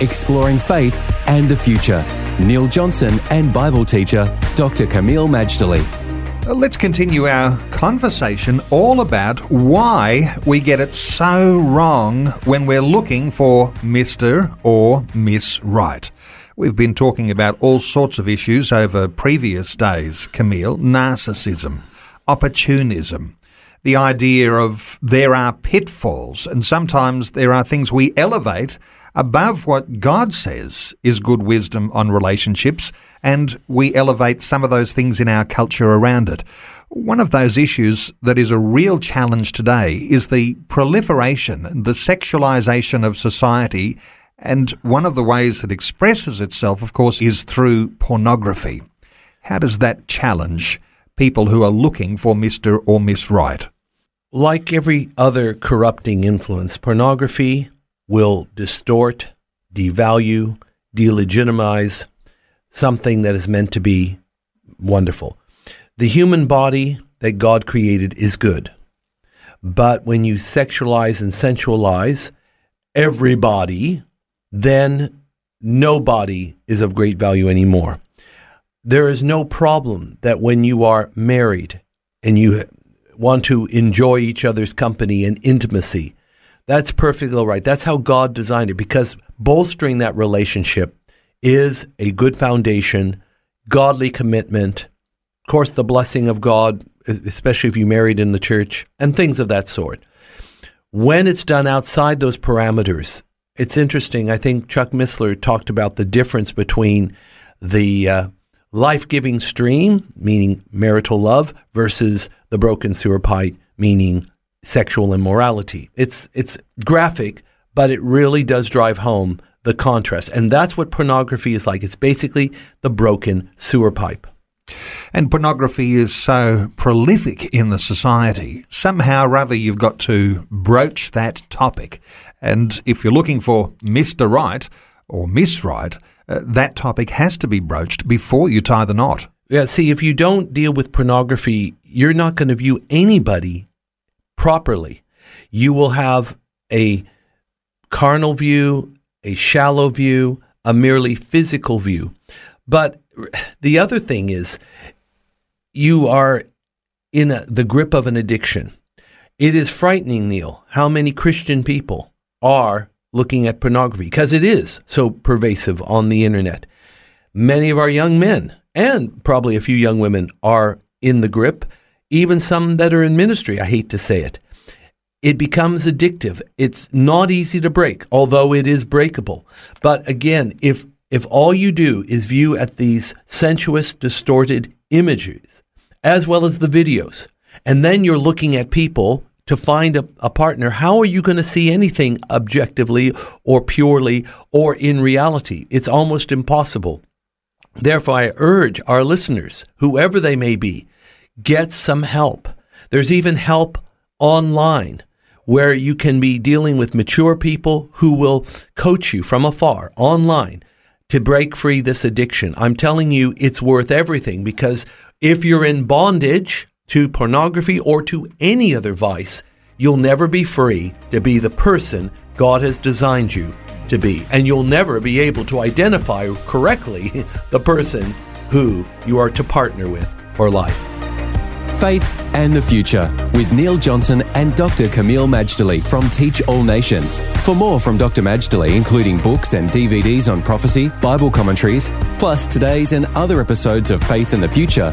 exploring faith and the future. Neil Johnson and Bible teacher Dr. Kameel Majdali. Let's continue our conversation all about why we get it so wrong when we're looking for Mr. or Miss Right. We've been talking about all sorts of issues over previous days, Kameel narcissism, opportunism, the idea of there are pitfalls, and sometimes there are things we elevate above what God says is good wisdom on relationships, and we elevate some of those things in our culture around it. One of those issues that is a real challenge today is the proliferation, the sexualization of society, and one of the ways it expresses itself, of course, is through pornography. How does that challenge people who are looking for Mr. or Miss Right? Like every other corrupting influence, pornography will distort, devalue, delegitimize something that is meant to be wonderful. The human body that God created is good. But when you sexualize and sensualize everybody, then nobody is of great value anymore. There is no problem that when you are married and you want to enjoy each other's company and intimacy, that's perfectly all right. That's how God designed it because bolstering that relationship is a good foundation, godly commitment, of course, the blessing of God, especially if you married in the church, and things of that sort. When it's done outside those parameters, it's interesting. I think Chuck Missler talked about the difference between the uh, life giving stream, meaning marital love, versus the broken sewer pipe, meaning sexual immorality. It's it's graphic, but it really does drive home the contrast. And that's what pornography is like. It's basically the broken sewer pipe. And pornography is so prolific in the society. Somehow or other, you've got to broach that topic. And if you're looking for Mr. Right or Miss Right, uh, that topic has to be broached before you tie the knot. Yeah, see, if you don't deal with pornography, you're not going to view anybody properly, you will have a carnal view, a shallow view, a merely physical view. But the other thing is, you are in a, the grip of an addiction. It is frightening, Neil, how many Christian people are looking at pornography because it is so pervasive on the internet. Many of our young men and probably a few young women are in the grip even some that are in ministry, I hate to say it. It becomes addictive. It's not easy to break, although it is breakable. But again, if if all you do is view at these sensuous, distorted images, as well as the videos, and then you're looking at people to find a, a partner, how are you going to see anything objectively or purely or in reality? It's almost impossible. Therefore, I urge our listeners, whoever they may be, get some help. There's even help online where you can be dealing with mature people who will coach you from afar online to break free this addiction. I'm telling you, it's worth everything because if you're in bondage to pornography or to any other vice, you'll never be free to be the person God has designed you to be. And you'll never be able to identify correctly the person who you are to partner with for life. Faith and the Future with Neil Johnson and Dr. Kameel Majdali from Teach All Nations. For more from Dr. Majdali, including books and DVDs on prophecy, Bible commentaries, plus today's and other episodes of Faith and the Future,